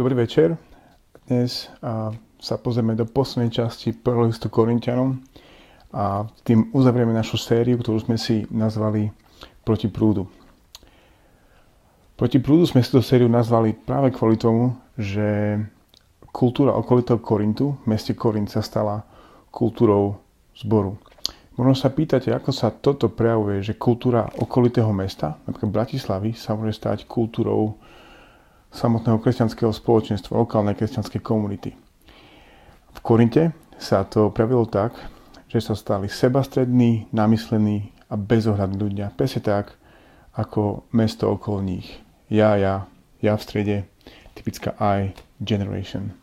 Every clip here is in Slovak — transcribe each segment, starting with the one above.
Dobrý večer. Dnes sa pozrieme do poslednej časti prvého listu Korintianom a tým uzavrieme našu sériu, ktorú sme si nazvali Proti prúdu. Proti prúdu sme si tú sériu nazvali práve kvôli tomu, že kultúra okolitého Korintu, v meste Korint sa stala kultúrou zboru. Možno sa pýtate, ako sa toto prejavuje, že kultúra okolitého mesta, napríklad Bratislavy, sa môže stať kultúrou samotného kresťanského spoločenstva, lokálnej kresťanskej komunity. V Korinte sa to prejavilo tak, že sa stali sebastrední, namyslení a bezohľadní ľudia. Presne tak, ako mesto okolo nich. Ja, ja, ja v strede, typická I generation.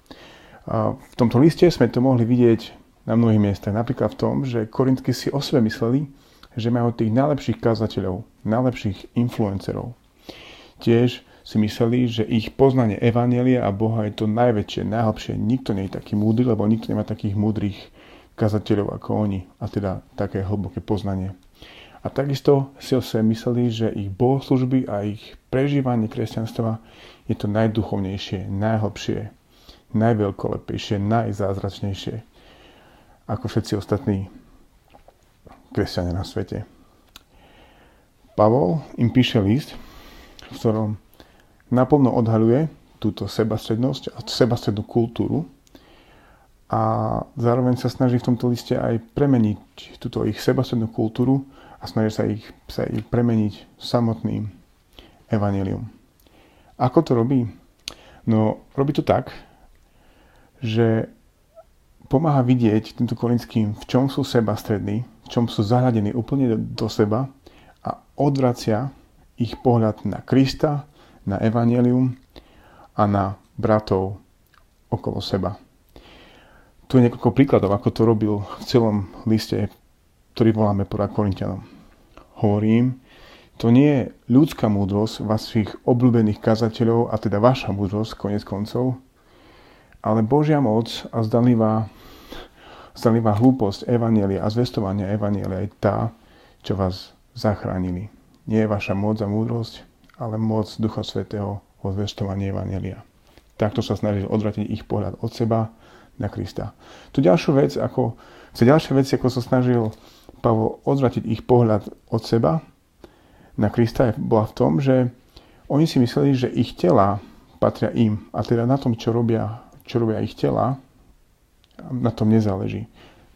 A v tomto liste sme to mohli vidieť na mnohých miestach. Napríklad v tom, že Korintky si o sebe mysleli, že majú tých najlepších kazateľov, najlepších influencerov. Tiež si mysleli, že ich poznanie Evanielia a Boha je to najväčšie, najhlbšie. Nikto nie je taký múdry, lebo nikto nemá takých múdrych kazateľov ako oni. A teda také hlboké poznanie. A takisto si o sebe mysleli, že ich bohoslužby a ich prežívanie kresťanstva je to najduchovnejšie, najhlbšie, najveľkolepejšie, najzázračnejšie ako všetci ostatní kresťania na svete. Pavol im píše list, v ktorom naplno odhaľuje túto sebastrednosť a sebastrednú kultúru a zároveň sa snaží v tomto liste aj premeniť túto ich sebastrednú kultúru a snaží sa ich, sa ich premeniť samotným evanelium. Ako to robí? No, robí to tak, že pomáha vidieť týmto korinským, v čom sú sebastrední, v čom sú zahľadení úplne do seba a odvracia ich pohľad na Krista, na evanelium a na bratov okolo seba. Tu je niekoľko príkladov, ako to robil v celom liste, ktorý voláme porad Korintianom. Hovorím, to nie je ľudská múdrosť vašich obľúbených kazateľov, a teda vaša múdrosť, konec koncov, ale Božia moc a zdanlivá, zdanlivá hlúposť Evanielia a zvestovania Evanielia je tá, čo vás zachránili. Nie je vaša moc a múdrosť, ale moc Ducha Svetého vo zvestovaní Evangelia. Takto sa snaží odvratiť ich pohľad od seba na Krista. Tu ďalšiu vec, ako, ďalšia vec, ako sa snažil Pavol odvratiť ich pohľad od seba na Krista, bola v tom, že oni si mysleli, že ich tela patria im. A teda na tom, čo robia, čo robia ich tela, na tom nezáleží.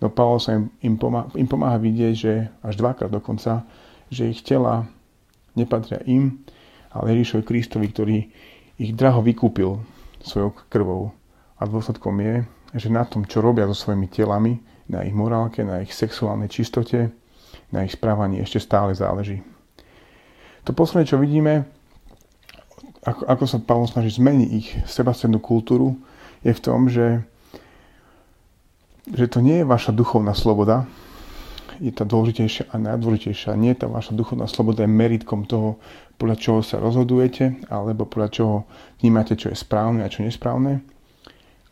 No Pavol sa im, im, pomáha, im pomáha vidieť, že až dvakrát dokonca, že ich tela nepatria im, ale Ježišovi Kristovi, ktorý ich draho vykúpil svojou krvou. A dôsledkom je, že na tom, čo robia so svojimi telami, na ich morálke, na ich sexuálnej čistote, na ich správaní ešte stále záleží. To posledné, čo vidíme, ako, ako sa Pavol snaží zmeniť ich sebastrednú kultúru, je v tom, že, že to nie je vaša duchovná sloboda, je tá dôležitejšia a najdôležitejšia. Nie tá vaša duchovná sloboda je meritkom toho, podľa čoho sa rozhodujete, alebo podľa čoho vnímate, čo je správne a čo nesprávne,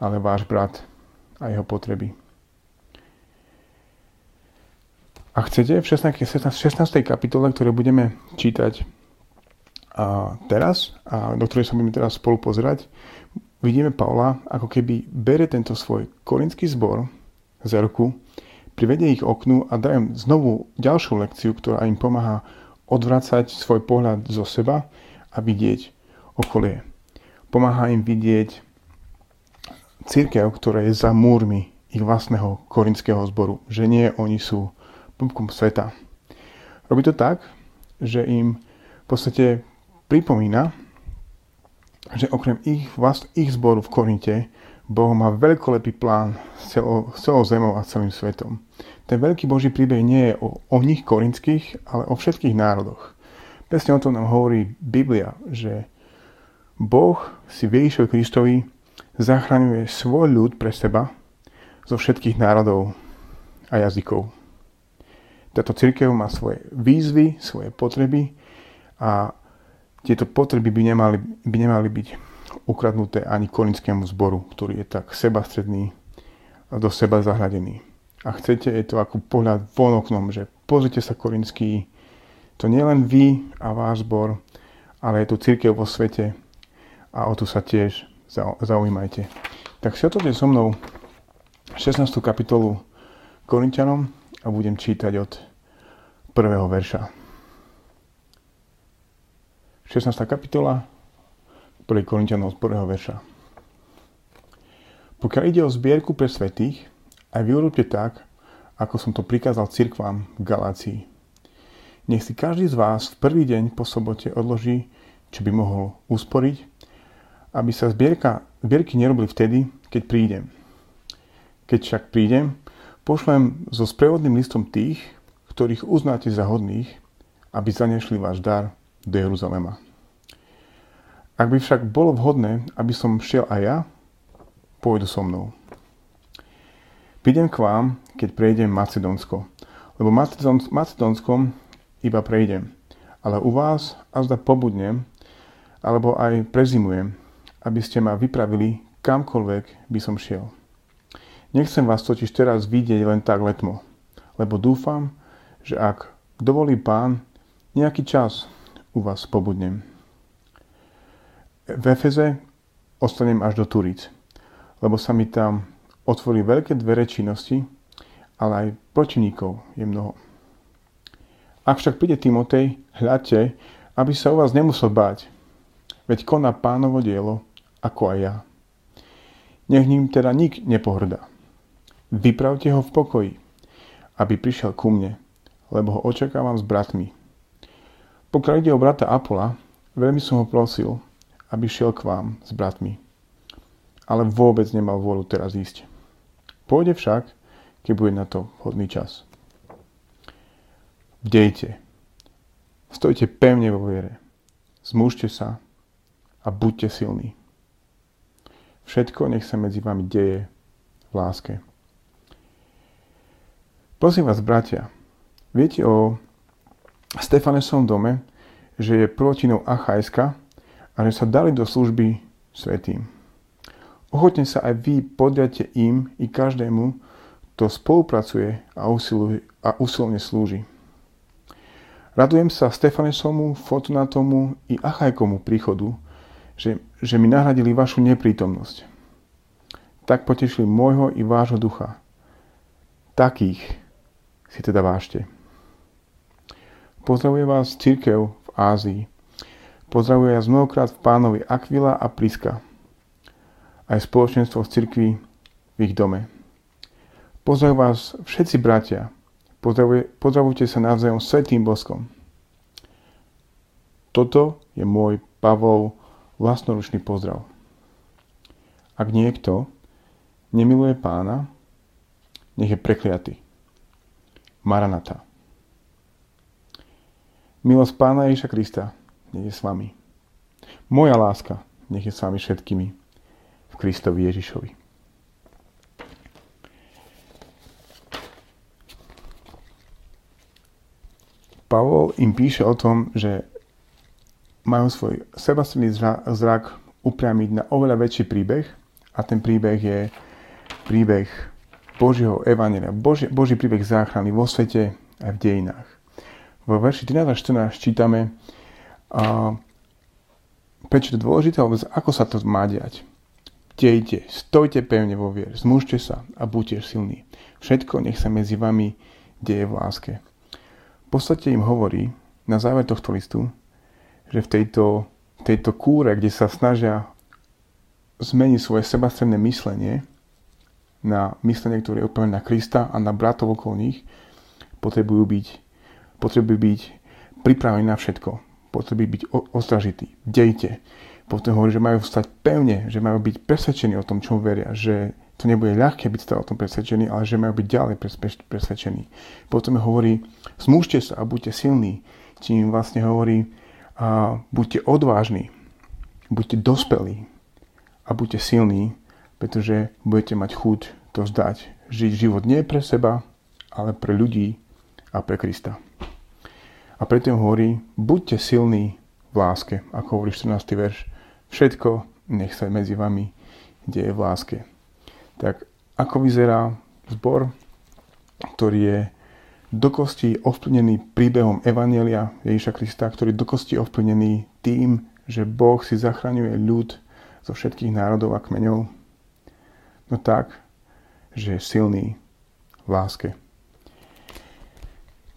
ale váš brat a jeho potreby. A chcete v 16. 16. kapitole, ktoré budeme čítať a teraz, a do ktorej sa budeme teraz spolu pozerať, vidíme Paula, ako keby bere tento svoj korinský zbor z ruku privedie ich oknu a dajú znovu ďalšiu lekciu, ktorá im pomáha odvracať svoj pohľad zo seba a vidieť okolie. Pomáha im vidieť církev, ktorá je za múrmi ich vlastného korinského zboru. Že nie oni sú pupkom sveta. Robí to tak, že im v podstate pripomína, že okrem ich, vlast, ich zboru v Korinte Boh má veľkolepý plán s celou, celou zemou a celým svetom. Ten veľký Boží príbeh nie je o, o nich korinských, ale o všetkých národoch. Presne o tom nám hovorí Biblia, že Boh si Ježišovi Kristovi zachraňuje svoj ľud pre seba zo všetkých národov a jazykov. Táto církev má svoje výzvy, svoje potreby a tieto potreby by nemali, by nemali byť ukradnuté ani korinskému zboru, ktorý je tak sebastredný do seba zahľadený. A chcete, je to ako pohľad von oknom, že pozrite sa korinský, to nie len vy a váš zbor, ale je tu církev vo svete a o tu sa tiež zaujímajte. Tak si otvorte so mnou 16. kapitolu Korintianom a budem čítať od prvého verša. 16. kapitola 1. Korintianov od prvého verša. Pokiaľ ide o zbierku pre svetých, aj vy tak, ako som to prikázal cirkvám v Galácii. Nech si každý z vás v prvý deň po sobote odloží, čo by mohol usporiť, aby sa zbierka, zbierky nerobili vtedy, keď prídem. Keď však prídem, pošlem so sprevodným listom tých, ktorých uznáte za hodných, aby zanešli váš dar do Jeruzalema. Ak by však bolo vhodné, aby som šiel aj ja, pôjdu so mnou. Prídem k vám, keď prejdem Macedónsko, lebo Macedónskom iba prejdem, ale u vás azda pobudnem, alebo aj prezimujem, aby ste ma vypravili kamkoľvek by som šiel. Nechcem vás totiž teraz vidieť len tak letmo, lebo dúfam, že ak dovolí pán, nejaký čas u vás pobudnem. V Efeze ostanem až do Turic, lebo sa mi tam otvorí veľké dvere činnosti, ale aj protivníkov je mnoho. Ak však príde Timotej, hľadte, aby sa u vás nemusel báť, veď koná pánovo dielo, ako aj ja. Nech ním teda nik nepohrda. Vypravte ho v pokoji, aby prišiel ku mne, lebo ho očakávam s bratmi. Pokiaľ ide o brata Apola, veľmi som ho prosil, aby šiel k vám s bratmi. Ale vôbec nemal vôľu teraz ísť. Pôjde však, keď bude na to vhodný čas. Vdejte. Stojte pevne vo viere. Zmúžte sa a buďte silní. Všetko nech sa medzi vami deje v láske. Prosím vás, bratia, viete o Stefanesovom dome, že je prvotinou Achajska a že sa dali do služby svetým. Ochotne sa aj vy podriate im i každému, kto spolupracuje a, usiluje, a usilovne slúži. Radujem sa Stefanesomu, Fortunatomu i Achajkomu príchodu, že, že mi nahradili vašu neprítomnosť. Tak potešili môjho i vášho ducha. Takých, si teda vážte. Pozdravuje vás církev v Ázii. Pozdravuje vás mnohokrát v pánovi Aquila a Priska. Aj spoločenstvo v cirkvi v ich dome. Pozdravujú vás všetci bratia. Pozdravujte sa navzájom svetým boskom. Toto je môj Pavol vlastnoručný pozdrav. Ak niekto nemiluje pána, nech je prekliatý. Maranata. Milosť Pána Ježiša Krista nech je s vami. Moja láska nech je s vami všetkými v Kristovi Ježišovi. Pavol im píše o tom, že majú svoj sebastredný zrak upriamiť na oveľa väčší príbeh a ten príbeh je príbeh Božieho evangelia, Boží, Boží príbeh záchrany vo svete aj v dejinách. Vo verši 13 a 14 čítame, a, prečo je to dôležité, alebo ako sa to má diať. Dejte, stojte pevne vo vier, zmužte sa a buďte silní. Všetko nech sa medzi vami deje v láske. V podstate im hovorí na záver tohto listu, že v tejto, tejto kúre, kde sa snažia zmeniť svoje sebastredné myslenie, na myslenie, ktoré je úplne na Krista a na bratov okolo nich, potrebujú byť, potrebujú byť pripravení na všetko. Potrebujú byť ostražití. Dejte. Potom hovorí, že majú vstať pevne, že majú byť presvedčení o tom, čo veria, že to nebude ľahké byť stále o tom presvedčení, ale že majú byť ďalej presvedčení. Potom hovorí, zmúžte sa a buďte silní. Čím vlastne hovorí, a buďte odvážni, buďte dospelí a buďte silní pretože budete mať chuť to zdať. Žiť život nie pre seba, ale pre ľudí a pre Krista. A preto hovorí, buďte silní v láske, ako hovorí 14. verš. Všetko nech sa medzi vami deje v láske. Tak ako vyzerá zbor, ktorý je do kosti ovplnený príbehom Evanielia Ježiša Krista, ktorý je do kosti ovplnený tým, že Boh si zachraňuje ľud zo všetkých národov a kmeňov? No tak, že je silný v láske.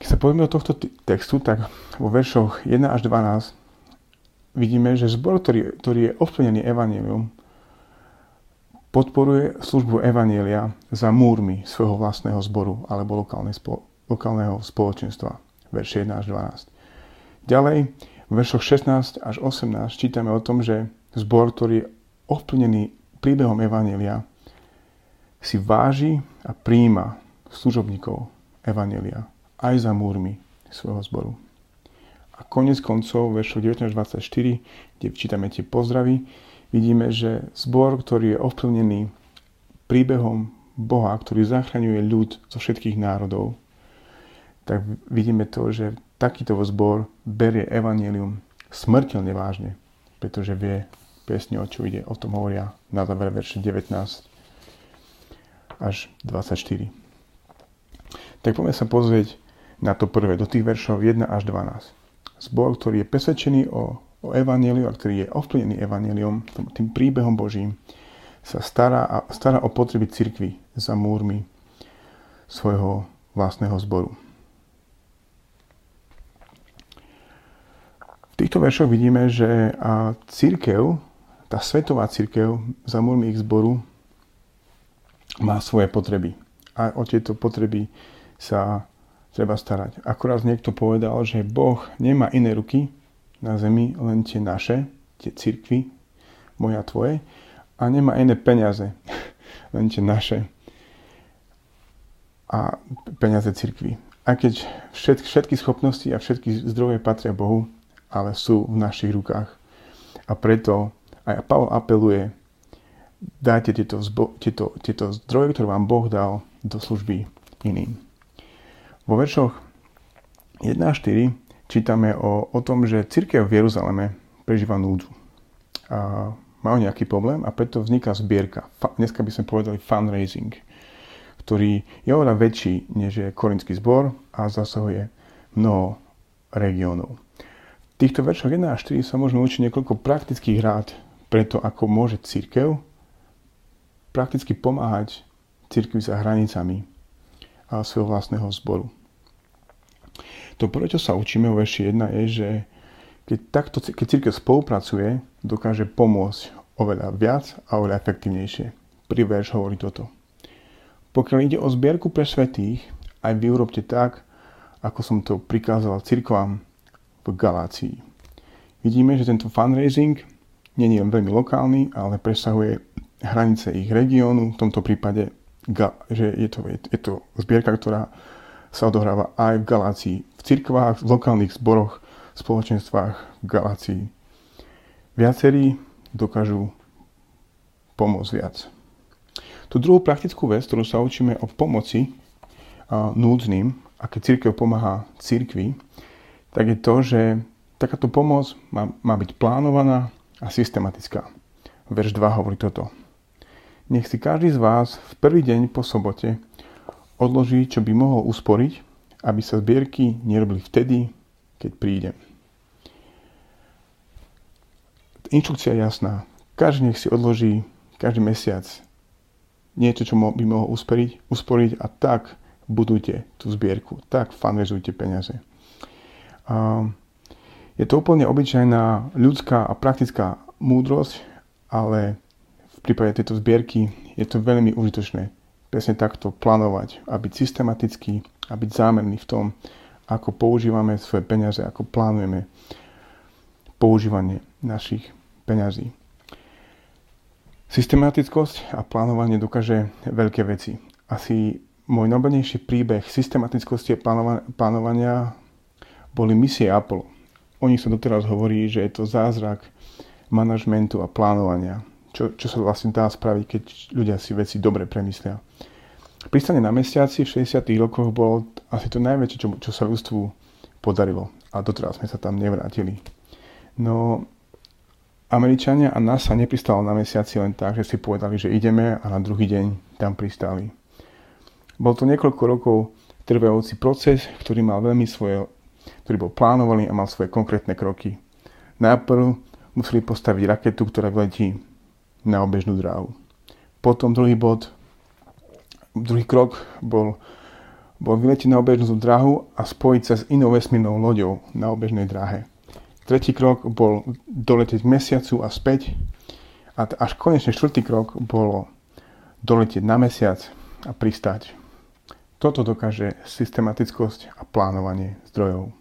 Keď sa povieme do tohto textu, tak vo veršoch 1 až 12 vidíme, že zbor, ktorý, ktorý je ovplyvnený evanílium, podporuje službu evanielia za múrmi svojho vlastného zboru alebo lokálneho spoločenstva. Verš 1 až 12. Ďalej, v veršoch 16 až 18 čítame o tom, že zbor, ktorý je ovplyvnený príbehom evanielia, si váži a príjima služobníkov evanielia aj za múrmi svojho zboru. A konec koncov, veršov 19-24, kde čítame tie pozdravy, vidíme, že zbor, ktorý je ovplyvnený príbehom Boha, ktorý zachraňuje ľud zo všetkých národov, tak vidíme to, že takýto zbor berie evanelium smrteľne vážne, pretože vie presne o čo ide. O tom hovoria na záver verše 19 až 24. Tak poďme sa pozrieť na to prvé, do tých veršov 1 až 12 zbor, ktorý je presvedčený o, o evaneliu a ktorý je ovplyvnený evaneliom, tým príbehom Božím, sa stará, a, stará o potreby cirkvy za múrmi svojho vlastného zboru. V týchto veršoch vidíme, že církev, tá svetová církev za múrmi ich zboru má svoje potreby. A o tieto potreby sa treba starať. Akurát niekto povedal, že Boh nemá iné ruky na zemi, len tie naše, tie cirkvy, moja tvoje, a nemá iné peniaze, len tie naše a peniaze cirkvy. A keď všetky, všetky schopnosti a všetky zdroje patria Bohu, ale sú v našich rukách. A preto aj Pavel apeluje, dajte tieto, zbo, tieto, tieto zdroje, ktoré vám Boh dal, do služby iným. Vo veršoch 1 a 4 čítame o, o tom, že církev v Jeruzaleme prežíva núdzu. A majú nejaký problém a preto vzniká zbierka. Dneska by sme povedali fundraising, ktorý je oveľa väčší, než je korinský zbor a zasahuje mnoho regiónov. V týchto veršoch 1 a 4 sa môžeme učiť niekoľko praktických rád preto, ako môže církev prakticky pomáhať církvi za hranicami svojho vlastného zboru. To prvé, čo sa učíme vo verši 1 je, že keď, takto, keď církev spolupracuje, dokáže pomôcť oveľa viac a oveľa efektívnejšie. Prvý verš hovorí toto. Pokiaľ ide o zbierku pre svetých, aj vy urobte tak, ako som to prikázal církvám v Galácii. Vidíme, že tento fundraising nie je veľmi lokálny, ale presahuje hranice ich regiónu, v tomto prípade že je to, je to zbierka, ktorá sa odohráva aj v Galácii, v cirkvách, v lokálnych zboroch, spoločenstvách v Galácii. Viacerí dokážu pomôcť viac. Tu druhú praktickú vec, ktorú sa učíme o pomoci a, núdznym, a keď církev pomáha církvi, tak je to, že takáto pomoc má, má byť plánovaná a systematická. Verš 2 hovorí toto. Nech si každý z vás v prvý deň po sobote odloží, čo by mohol usporiť, aby sa zbierky nerobili vtedy, keď príde. Inštrukcia je jasná. Každý nech si odloží každý mesiac niečo, čo by mohol usporiť, usporiť a tak budujte tú zbierku, tak fundraizujte peniaze. A je to úplne obyčajná ľudská a praktická múdrosť, ale prípade tejto zbierky je to veľmi užitočné presne takto plánovať a byť systematický a byť zámerný v tom, ako používame svoje peniaze, ako plánujeme používanie našich peňazí. Systematickosť a plánovanie dokáže veľké veci. Asi môj najobľúbenejší príbeh systematickosti a plánovania boli misie Apollo. O nich sa doteraz hovorí, že je to zázrak manažmentu a plánovania čo, čo sa vlastne dá spraviť, keď ľudia si veci dobre premyslia. Pristanie na mesiaci v 60. rokoch bolo asi to najväčšie, čo, čo sa ľudstvu podarilo. A doteraz sme sa tam nevrátili. No, Američania a NASA nepristalo na mesiaci len tak, že si povedali, že ideme a na druhý deň tam pristali. Bol to niekoľko rokov trvajúci proces, ktorý mal veľmi svoje, ktorý bol plánovaný a mal svoje konkrétne kroky. Najprv museli postaviť raketu, ktorá vletí na obežnú dráhu. Potom druhý bod, druhý krok bol, bol vyletiť na obežnú dráhu a spojiť sa s inou vesmírnou loďou na obežnej dráhe. Tretí krok bol doletieť mesiacu a späť. A až konečne štvrtý krok bolo doletieť na mesiac a pristať. Toto dokáže systematickosť a plánovanie zdrojov.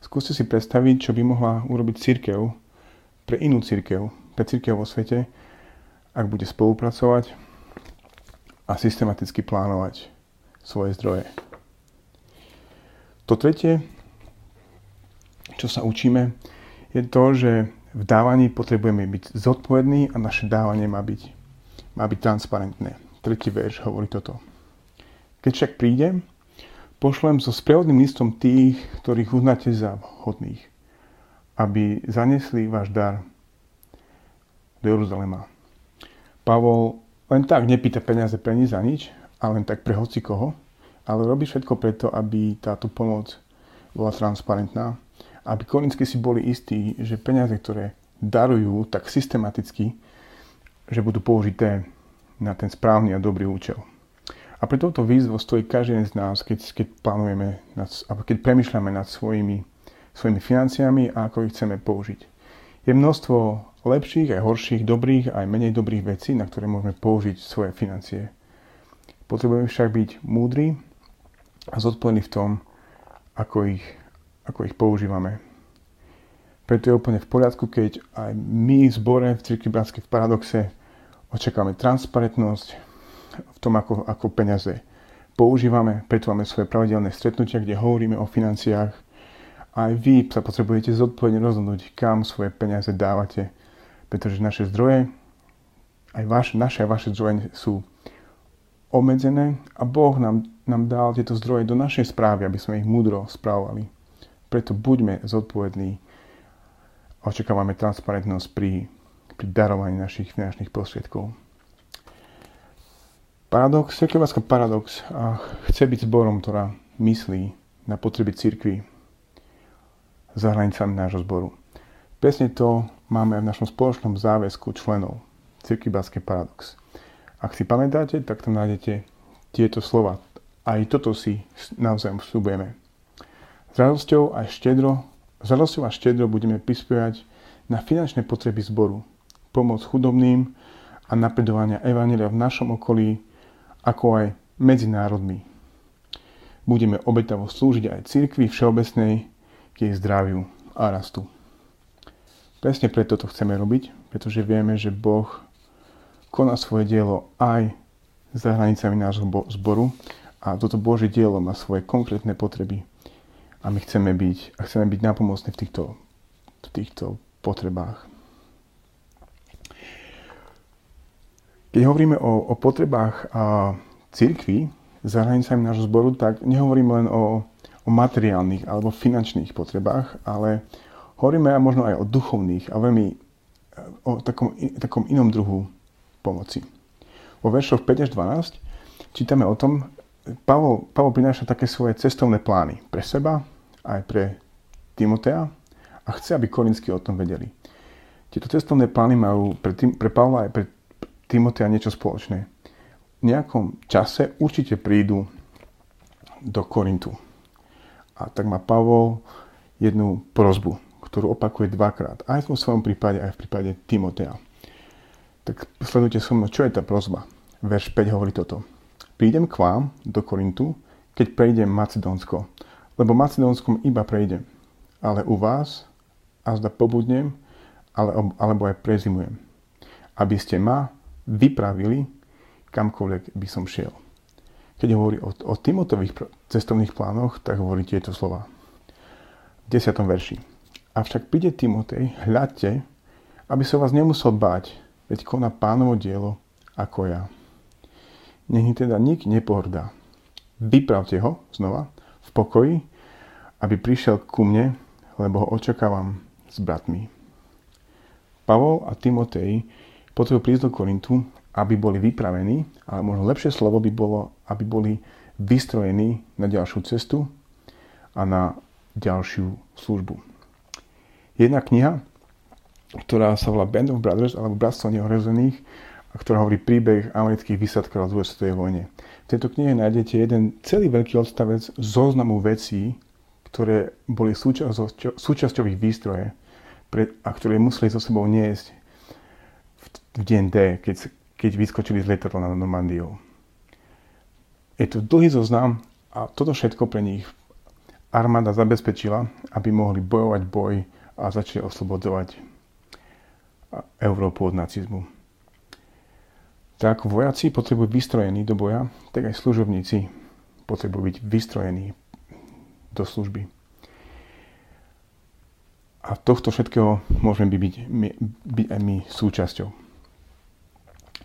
Skúste si predstaviť, čo by mohla urobiť církev pre inú církev, církev vo svete, ak bude spolupracovať a systematicky plánovať svoje zdroje. To tretie, čo sa učíme, je to, že v dávaní potrebujeme byť zodpovední a naše dávanie má byť, má byť transparentné. Tretí verš hovorí toto. Keď však prídem, pošlem so sprievodným listom tých, ktorých uznáte za vhodných, aby zanesli váš dar do Jeruzalema. Pavol len tak nepýta peniaze pre nič za nič, ale len tak pre hoci koho, ale robí všetko preto, aby táto pomoc bola transparentná, aby korinskí si boli istí, že peniaze, ktoré darujú tak systematicky, že budú použité na ten správny a dobrý účel. A pre touto výzvu stojí každý z nás, keď, keď plánujeme, nad, keď premyšľame nad svojimi, svojimi financiami a ako ich chceme použiť. Je množstvo lepších aj horších, dobrých aj menej dobrých vecí, na ktoré môžeme použiť svoje financie. Potrebujeme však byť múdri a zodpovední v tom, ako ich, ako ich používame. Preto je úplne v poriadku, keď aj my v zbore v Cirkvi Bratskej v Paradoxe očakávame transparentnosť, v tom, ako, ako peniaze používame. Preto máme svoje pravidelné stretnutia, kde hovoríme o financiách. Aj vy sa potrebujete zodpovedne rozhodnúť, kam svoje peniaze dávate. Pretože naše zdroje, aj vaš, naše a vaše zdroje sú obmedzené a Boh nám, nám dal tieto zdroje do našej správy, aby sme ich múdro správovali. Preto buďme zodpovední a očakávame transparentnosť pri, pri darovaní našich finančných prostriedkov. Paradox, Cirkevárska paradox a chce byť zborom, ktorá myslí na potreby cirkvi za hranicami nášho zboru. Presne to máme aj v našom spoločnom záväzku členov Cirkevárskej paradox. Ak si pamätáte, tak tam nájdete tieto slova. Aj toto si navzájom vstupujeme. S radosťou a štedro, s radosťou a štedro budeme prispievať na finančné potreby zboru, pomoc chudobným a napredovania Evangelia v našom okolí ako aj medzi národmi. Budeme obetavo slúžiť aj cirkvi všeobecnej k jej zdraviu a rastu. Presne preto to chceme robiť, pretože vieme, že Boh koná svoje dielo aj za hranicami nášho zboru a toto Božie dielo má svoje konkrétne potreby a my chceme byť, a chceme byť napomocní v týchto, v týchto potrebách. Keď hovoríme o, o potrebách a církvy za hranicami nášho zboru, tak nehovoríme len o, o materiálnych alebo finančných potrebách, ale hovoríme aj možno aj o duchovných a veľmi o takom, takom inom druhu pomoci. Vo veršoch 5 až 12 čítame o tom, Pavol, Pavol prináša také svoje cestovné plány pre seba, aj pre Timotea a chce, aby Korinskí o tom vedeli. Tieto cestovné plány majú pre, Tim, pre Pavla aj pre Timotea niečo spoločné. V nejakom čase určite prídu do Korintu. A tak má Pavol jednu prozbu, ktorú opakuje dvakrát. Aj v svojom prípade, aj v prípade Timotea. Tak sledujte so mnou, čo je tá prozba. Verš 5 hovorí toto. Prídem k vám do Korintu, keď prejdem Macedónsko. Lebo Macedónskom iba prejdem. Ale u vás a zda pobudnem, ale, alebo aj prezimujem. Aby ste ma vypravili, kamkoľvek by som šiel. Keď hovorí o, o Timotových cestovných plánoch, tak hovorí tieto slova. V 10. verši. Avšak príde Timotej, hľadte, aby sa vás nemusel báť, veď koná pánovo dielo ako ja. Nech teda nik nepohrdá. Vypravte ho znova v pokoji, aby prišiel ku mne, lebo ho očakávam s bratmi. Pavol a Timotej potrebujú prísť do Korintu, aby boli vypravení, ale možno lepšie slovo by bolo, aby boli vystrojení na ďalšiu cestu a na ďalšiu službu. Jedna kniha ktorá sa volá Band of Brothers, alebo Bratstvo neohrozených, ktorá hovorí príbeh amerických vysadkov v druhej svetovej vojne. V tejto knihe nájdete jeden celý veľký odstavec zoznamu vecí, ktoré boli súčasťou, súčasťou ich výstroje pre, a ktoré museli so sebou niesť v, v deň D, keď, keď vyskočili z lietadla na Normandiu. Je to dlhý zoznam a toto všetko pre nich armáda zabezpečila, aby mohli bojovať boj a začali oslobodzovať Európu od nacizmu. Tak vojaci potrebujú vystrojení do boja, tak aj služobníci potrebujú byť vystrojení do služby. A tohto všetkého môžeme byť, my, byť aj my súčasťou.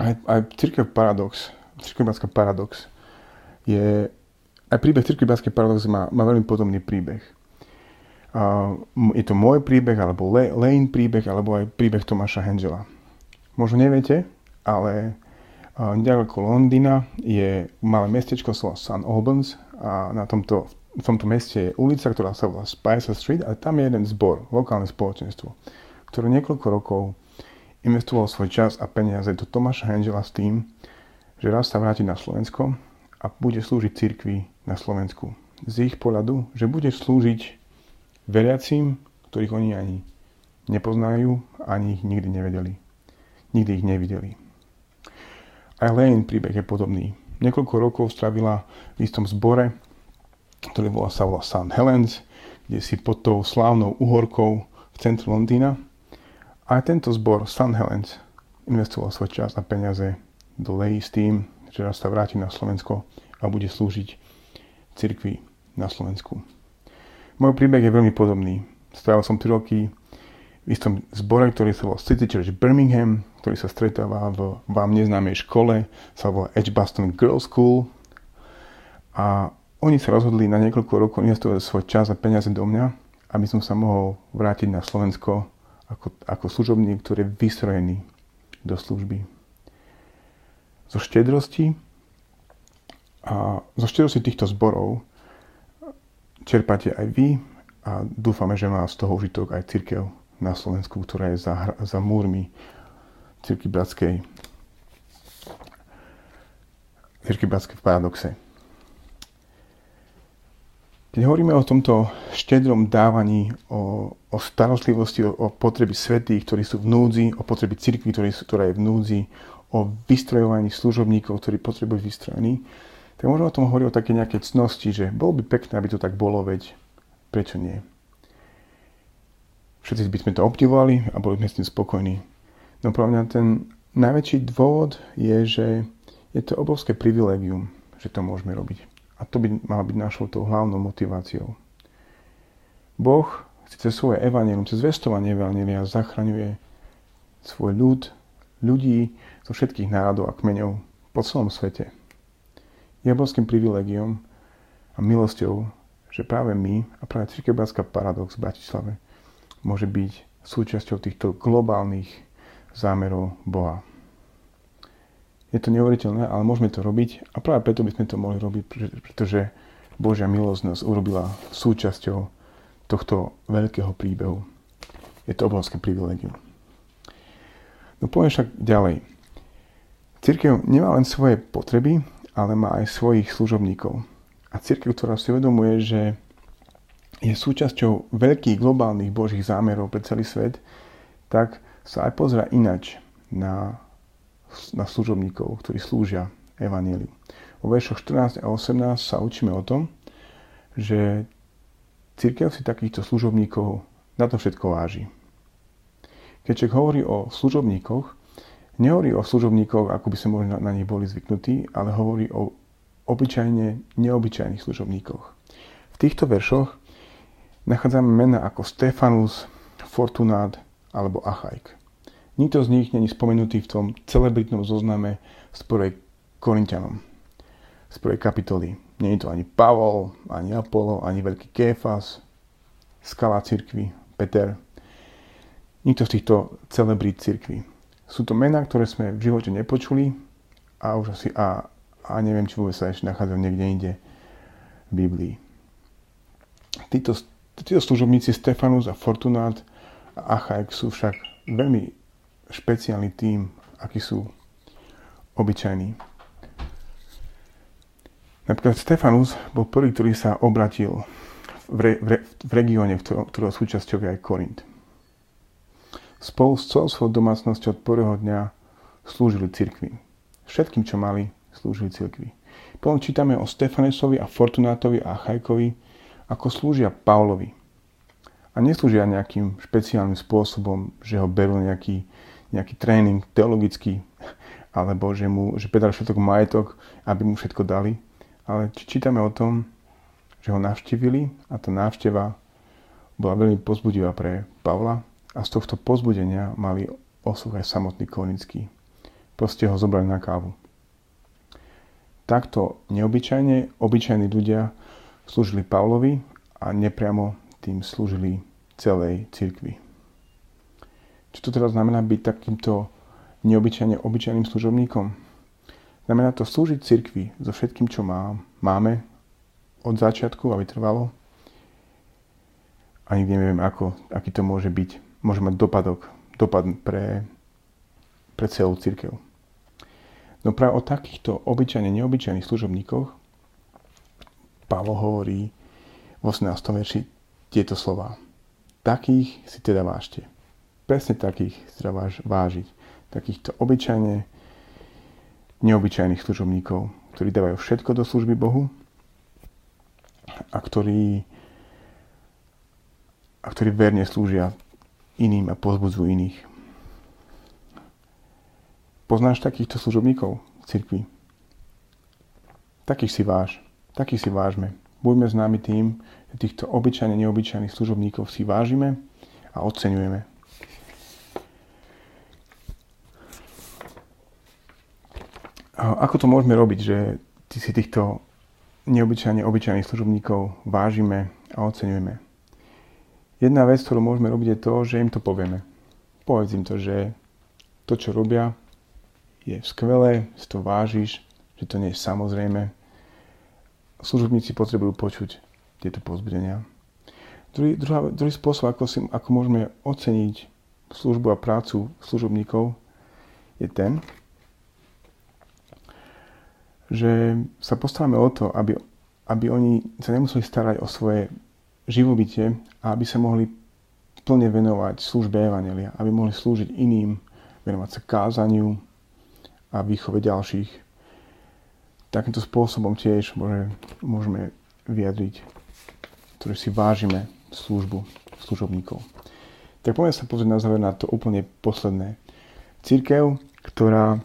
Aj, aj Církev Paradox, Církevbátská Paradox je, aj príbeh Církevbátskej Paradox má, má veľmi podobný príbeh. Je to môj príbeh, alebo Le, Lane príbeh, alebo aj príbeh Tomáša Hengela. Možno neviete, ale Ďaleko Londýna je malé mestečko St. Albans a na tomto, v tomto meste je ulica, ktorá sa volá Spicer Street a tam je jeden zbor, lokálne spoločenstvo, ktoré niekoľko rokov investoval svoj čas a peniaze do Tomáša Hengela s tým, že raz sa vráti na Slovensko a bude slúžiť cirkvi na Slovensku. Z ich pohľadu, že bude slúžiť veriacím, ktorých oni ani nepoznajú, ani ich nikdy nevedeli. Nikdy ich nevideli. Aj Lane príbeh je podobný. Niekoľko rokov strávila v istom zbore, ktorý volá sa volá St. Helens, kde si pod tou slávnou uhorkou v centru Londýna. A aj tento zbor St. Helens investoval svoj čas a peniaze do Lay s tým, že raz sa vráti na Slovensko a bude slúžiť cirkvi na Slovensku. Môj príbeh je veľmi podobný. Strávil som 3 roky v istom zbore, ktorý sa volá City Church Birmingham, ktorý sa stretáva v vám neznámej škole, sa volá Edgebaston Girls School. A oni sa rozhodli na niekoľko rokov investovať svoj čas a peniaze do mňa, aby som sa mohol vrátiť na Slovensko ako, ako služobník, ktorý je vystrojený do služby. Zo štedrosti a zo štedrosti týchto zborov čerpáte aj vy a dúfame, že má z toho užitok aj církev na Slovensku, ktorá je za, za múrmi Cirky Bratskej Cirky Bratskej v paradoxe. Keď hovoríme o tomto štedrom dávaní, o, o starostlivosti, o, o potreby svetých, ktorí sú v núdzi, o potreby cirkvi, ktorá je v núdzi, o vystrojovaní služobníkov, ktorí potrebujú vystrojení, tak môžeme o tom hovoriť o také nejaké cnosti, že bolo by pekné, aby to tak bolo, veď prečo nie? Všetci by sme to obdivovali a boli sme s tým spokojní. No pre mňa ten najväčší dôvod je, že je to obrovské privilegium, že to môžeme robiť. A to by malo byť našou tou hlavnou motiváciou. Boh cez svoje evanelium, cez vestovanie evanelia zachraňuje svoj ľud, ľudí zo všetkých národov a kmeňov po celom svete. Je obrovským privilegiom a milosťou, že práve my a práve Cirkebárska paradox v Bratislave môže byť súčasťou týchto globálnych zámerov Boha. Je to neuveriteľné, ale môžeme to robiť a práve preto by sme to mohli robiť, pretože Božia milosť nás urobila súčasťou tohto veľkého príbehu. Je to obrovské privilegium. No poviem však ďalej. Církev nemá len svoje potreby, ale má aj svojich služobníkov. A církev, ktorá si uvedomuje, že je súčasťou veľkých globálnych božích zámerov pre celý svet, tak sa aj pozera inač na, na služobníkov, ktorí slúžia Evangeliu. Vo veršoch 14 a 18 sa učíme o tom, že církev si takýchto služobníkov na to všetko váži. Keď hovorí o služobníkoch, nehovorí o služobníkoch, ako by sme mohli na, nich boli zvyknutí, ale hovorí o obyčajne neobyčajných služobníkoch. V týchto veršoch nachádzame mena ako Stefanus, Fortunát, alebo Achajk. Nikto z nich není spomenutý v tom celebritnom zozname z prvej Korintianom, z prvej kapitoly. Nie je to ani Pavol, ani Apollo, ani veľký Kéfas, skala cirkvi, Peter. Nikto z týchto celebrit cirkvi. Sú to mená, ktoré sme v živote nepočuli a už asi a, a neviem, či vôbec sa ešte nachádzajú niekde inde v Biblii. Títo, títo služobníci Stefanus a Fortunát Achajk sú však veľmi špeciálny tým, akí sú obyčajní. Napríklad Stefanus bol prvý, ktorý sa obratil v, re, v, re, v regióne, ktorého, ktorého súčasťou je aj Korint. Spolu s celou svojou domácnosťou od prvého dňa slúžili cirkvi. Všetkým, čo mali, slúžili cirkvi. Potom čítame o Stefanesovi a Fortunátovi a Chajkovi, ako slúžia Pavlovi. A neslúžia nejakým špeciálnym spôsobom, že ho berú nejaký, nejaký tréning teologický, alebo že, mu, že pedal všetok majetok, aby mu všetko dali, ale čítame o tom, že ho navštívili a tá návšteva bola veľmi pozbudivá pre Pavla a z tohto pozbudenia mali osluch aj samotný Korinský. Proste ho zobrali na kávu. Takto neobyčajne, obyčajní ľudia slúžili Pavlovi a nepriamo tým slúžili celej cirkvi. Čo to teda znamená byť takýmto neobyčajne obyčajným služobníkom? Znamená to slúžiť cirkvi so všetkým, čo má, máme od začiatku, aby trvalo. Ani neviem, ako, aký to môže byť. Môže mať dopadok, dopad pre, pre celú církev. No práve o takýchto obyčajne neobyčajných služobníkoch Pavol hovorí v 18. verši tieto slova. Takých si teda vážte. Presne takých si teda váž, vážiť. Takýchto obyčajne neobyčajných služobníkov, ktorí dávajú všetko do služby Bohu a ktorí, a ktorí verne slúžia iným a pozbudzujú iných. Poznáš takýchto služobníkov v cirkvi? Takých si váž, takých si vážme. Buďme známi tým, že týchto obyčajne neobyčajných služobníkov si vážime a oceňujeme. ako to môžeme robiť, že si týchto neobyčajne obyčajných služobníkov vážime a oceňujeme? Jedna vec, ktorú môžeme robiť je to, že im to povieme. Povedz im to, že to, čo robia, je skvelé, si to vážiš, že to nie je samozrejme. Služobníci potrebujú počuť tieto pozbudenia. Druhý, druhá, druhý spôsob, ako, si, ako môžeme oceniť službu a prácu služobníkov, je ten, že sa postaráme o to, aby, aby oni sa nemuseli starať o svoje živobytie a aby sa mohli plne venovať službe Evangelia, aby mohli slúžiť iným, venovať sa kázaniu a výchove ďalších. Takýmto spôsobom tiež môže, môžeme vyjadriť, ktoré si vážime službu služobníkov. Tak poďme sa pozrieť na záver na to úplne posledné. Církev, ktorá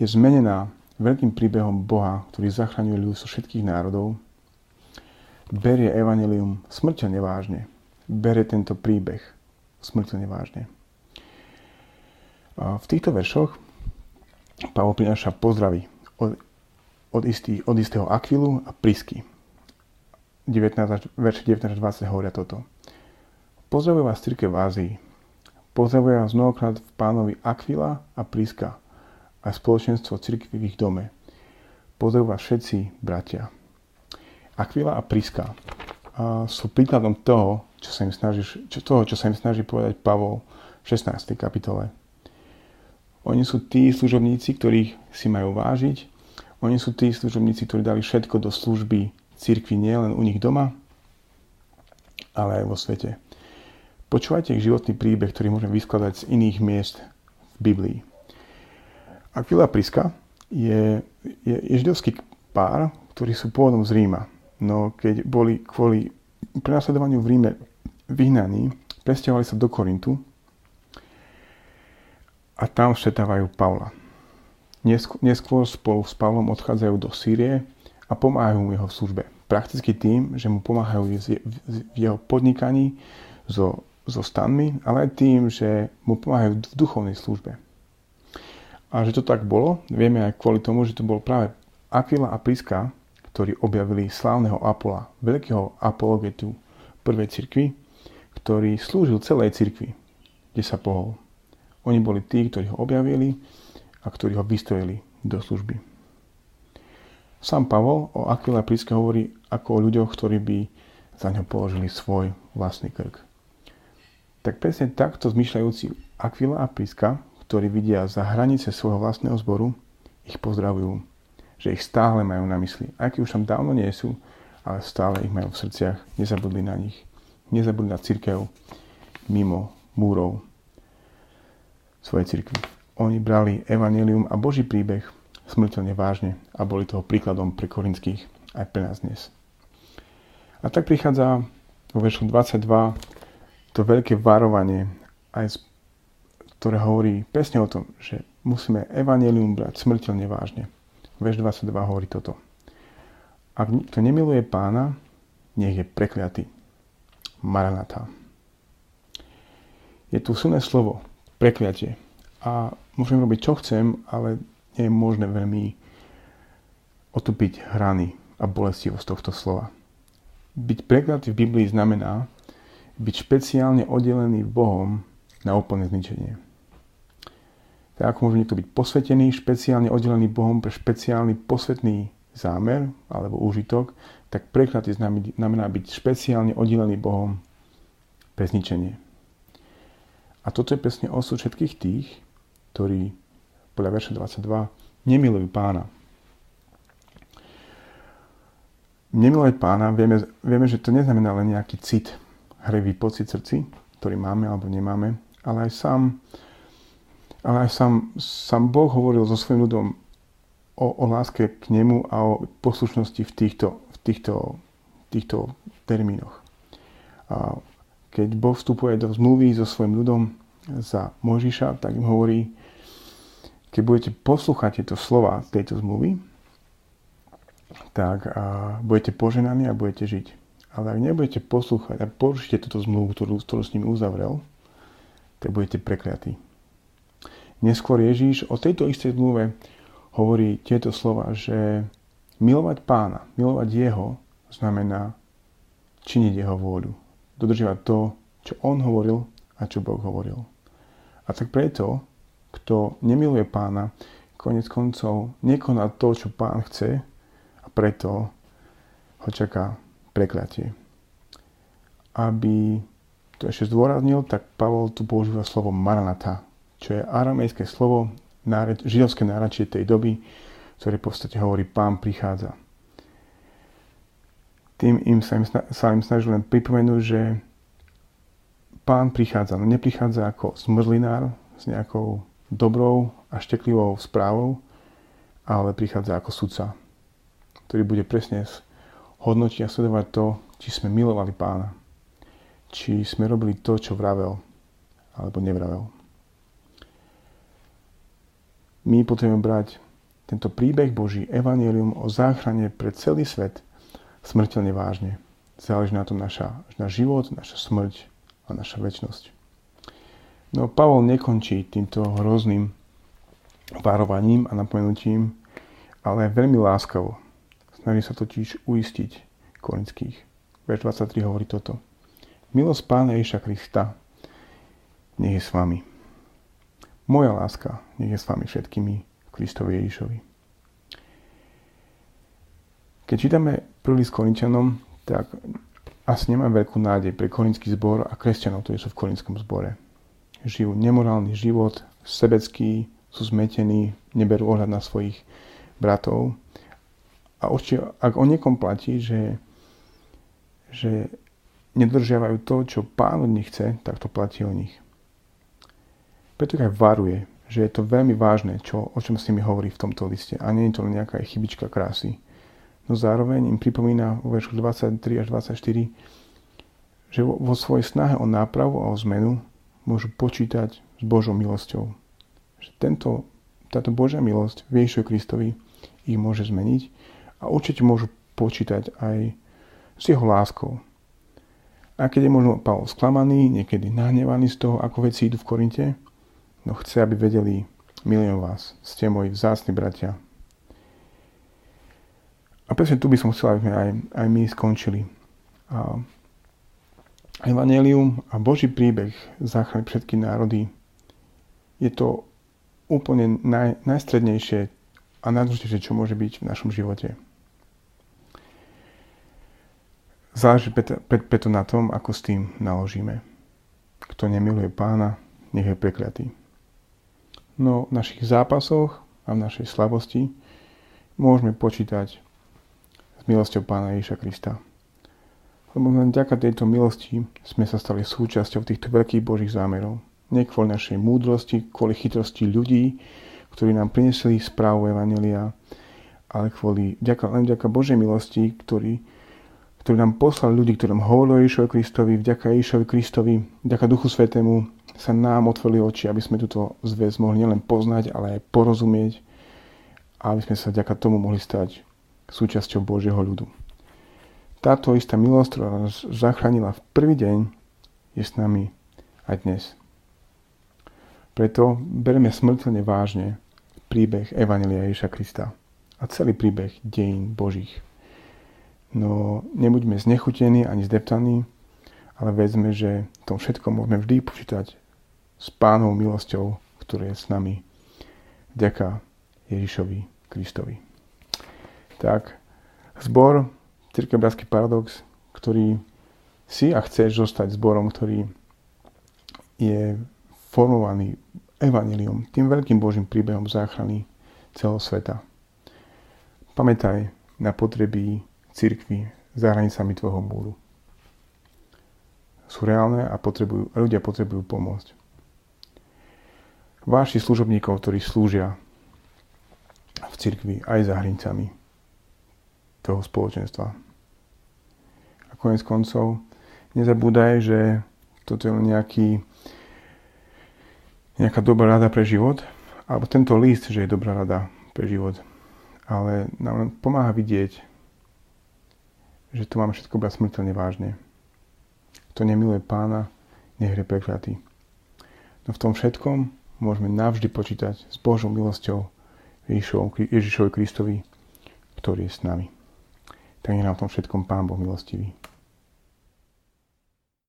je zmenená veľkým príbehom Boha, ktorý zachraňuje ľudstvo všetkých národov, berie evanelium smrteľne vážne. Berie tento príbeh smrteľne vážne. V týchto veršoch Pavol prináša pozdravy od, od, istý, od istého Akvilu a Prisky. 19, verš 19 20 hovoria toto. Pozdravujem vás církev v Ázii. Pozdravujem vás mnohokrát v pánovi Akvila a Priska, a spoločenstvo cirkvi v ich dome. Pozdravujem vás všetci, bratia. Akvila a Priska sú príkladom toho, čo sa im snaží, čo, toho, čo sa im snaží povedať Pavol v 16. kapitole. Oni sú tí služobníci, ktorých si majú vážiť. Oni sú tí služobníci, ktorí dali všetko do služby cirkvi nielen u nich doma, ale aj vo svete. Počúvajte ich životný príbeh, ktorý môžeme vyskladať z iných miest v Biblii. Aquila Priska je, je, je židovský pár, ktorí sú pôvodom z Ríma. No keď boli kvôli prenasledovaniu v Ríme vyhnaní, presťahovali sa do Korintu a tam stretávajú Pavla. Neskôr spolu s Pavlom odchádzajú do Sýrie a pomáhajú mu jeho v službe. Prakticky tým, že mu pomáhajú v jeho podnikaní so, so stanmi, ale aj tým, že mu pomáhajú v duchovnej službe. A že to tak bolo, vieme aj kvôli tomu, že to bol práve Aquila a Priska, ktorí objavili slávneho Apola, veľkého apologetu prvej cirkvi, ktorý slúžil celej cirkvi, kde sa pohol. Oni boli tí, ktorí ho objavili a ktorí ho vystrojili do služby. Sám Pavol o Aquila a Priska hovorí ako o ľuďoch, ktorí by za ňo položili svoj vlastný krk. Tak presne takto zmyšľajúci Aquila a Priska, ktorí vidia za hranice svojho vlastného zboru, ich pozdravujú, že ich stále majú na mysli. Aj keď už tam dávno nie sú, ale stále ich majú v srdciach, nezabudli na nich. Nezabudli na církev mimo múrov svojej církvy. Oni brali evanelium a Boží príbeh smrteľne vážne a boli toho príkladom pre korinských aj pre nás dnes. A tak prichádza vo veršu 22 to veľké varovanie, aj ktoré hovorí presne o tom, že musíme evanelium brať smrteľne vážne. Verš 22 hovorí toto. Ak to nemiluje pána, nech je prekliatý. Maranatá. Je tu silné slovo, prekliatie. A môžem robiť čo chcem, ale nie je možné veľmi otupiť hrany a bolestivosť tohto slova. Byť prekliatý v Biblii znamená byť špeciálne oddelený Bohom na úplné zničenie. Ako môže niekto byť posvetený, špeciálne oddelený Bohom pre špeciálny posvetný zámer alebo úžitok, tak prekliatý znamená byť špeciálne oddelený Bohom pre zničenie. A toto je presne osud všetkých tých, ktorí podľa verša 22 nemilujú pána. Nemilovať pána, vieme, vieme, že to neznamená len nejaký cit, hrevý pocit srdci, ktorý máme alebo nemáme, ale aj sám, ale aj sám, sám Boh hovoril so svojím ľudom o, o láske k nemu a o poslušnosti v týchto, v týchto, týchto termínoch. A keď Boh vstupuje do zmluvy so svojím ľudom za Možiša, tak im hovorí, keď budete poslúchať tieto slova tejto zmluvy, tak a budete poženaní a budete žiť. Ale ak nebudete poslúchať a porušíte túto zmluvu, ktorú, ktorú s nimi uzavrel, tak budete prekliatí. Neskôr Ježíš o tejto istej zmluve hovorí tieto slova, že milovať pána, milovať jeho, znamená činiť jeho vôľu. Dodržiavať to, čo on hovoril a čo Boh hovoril. A tak preto, kto nemiluje pána, konec koncov nekoná to, čo pán chce, preto ho čaká prekliatie. Aby to ešte zdôraznil, tak Pavol tu používa slovo maranata, čo je aramejské slovo, židovské náračie tej doby, ktoré v podstate hovorí pán prichádza. Tým im sa, im, sa im snažil len pripomenúť, že pán prichádza, no neprichádza ako zmrzlinár s nejakou dobrou a šteklivou správou, ale prichádza ako sudca, ktorý bude presne hodnotiť a sledovať to, či sme milovali pána. Či sme robili to, čo vravel, alebo nevravel. My potrebujeme brať tento príbeh Boží, evanelium o záchrane pre celý svet smrteľne vážne. Záleží na tom naša, náš život, naša smrť a naša väčnosť. No Pavol nekončí týmto hrozným varovaním a napomenutím, ale veľmi láskavo. Snaží sa totiž uistiť korinských. Verš 23 hovorí toto. Milosť Pána Ježiša Krista nech je s vami. Moja láska nech je s vami všetkými Kristovi Ježišovi. Keď čítame prvý s Korinčanom, tak asi nemá veľkú nádej pre korinský zbor a kresťanov, ktorí sú v korinskom zbore. Žijú nemorálny život, sebecký, sú zmetení, neberú ohľad na svojich bratov a určite, ak o niekom platí, že, že nedržiavajú to, čo pán od nich chce, tak to platí o nich. Preto aj varuje, že je to veľmi vážne, čo, o čom s nimi hovorí v tomto liste. A nie je to len nejaká chybička krásy. No zároveň im pripomína vo veršu 23 až 24, že vo, vo svojej snahe o nápravu a o zmenu môžu počítať s Božou milosťou. Že tento, táto Božia milosť v Ježišovi Kristovi ich môže zmeniť a určite môžu počítať aj s jeho láskou. A keď je možno Pavol sklamaný, niekedy nahnevaný z toho, ako veci idú v Korinte, no chce, aby vedeli, milujem vás, ste moji vzácni bratia. A presne tu by som chcel, aby sme aj, aj my skončili. A Evangelium a Boží príbeh záchrany všetky národy je to úplne naj, najstrednejšie a najdôležitejšie, čo môže byť v našom živote. Záleží preto na tom, ako s tým naložíme. Kto nemiluje pána, nech je prekliatý. No v našich zápasoch a v našej slabosti môžeme počítať s milosťou Pána Ježiša Krista. Lebo len vďaka tejto milosti sme sa stali súčasťou týchto veľkých Božích zámerov. Nie kvôli našej múdrosti, kvôli chytrosti ľudí, ktorí nám prinesli správu Evangelia, ale kvôli, vďaka, len vďaka Božej milosti, ktorý, ktorý nám poslal ľudí, ktorí nám hovorili Ježišovi Kristovi, vďaka Ježišovi Kristovi, vďaka Duchu Svetému sa nám otvorili oči, aby sme túto zväz mohli nielen poznať, ale aj porozumieť a aby sme sa vďaka tomu mohli stať súčasťou Božieho ľudu. Táto istá milosť, ktorá nás zachránila v prvý deň, je s nami aj dnes. Preto bereme smrteľne vážne príbeh Evangelia Ježiša Krista a celý príbeh dejín Božích. No nebuďme znechutení ani zdeptaní, ale vezme, že v tom všetkom môžeme vždy počítať s pánou milosťou, ktorý je s nami vďaka Ježišovi Kristovi. Tak, zbor Cirkev Bratský paradox, ktorý si a chceš zostať zborom, ktorý je formovaný evaniliom, tým veľkým Božím príbehom záchrany celého sveta. Pamätaj na potreby cirkvy za hranicami tvojho múru. Sú reálne a potrebujú, ľudia potrebujú pomôcť. Váši služobníkov, ktorí slúžia v cirkvi aj za hranicami toho spoločenstva. A konec koncov, nezabúdaj, že toto je nejaký, nejaká dobrá rada pre život, alebo tento list, že je dobrá rada pre život. Ale nám len pomáha vidieť, že tu máme všetko brať smrteľne vážne. Kto nemiluje pána, nech je prekliatý. No v tom všetkom môžeme navždy počítať s Božou milosťou Ježišovi Kristovi, ktorý je s nami tak je nám v tom všetkom Pán Boh milostivý.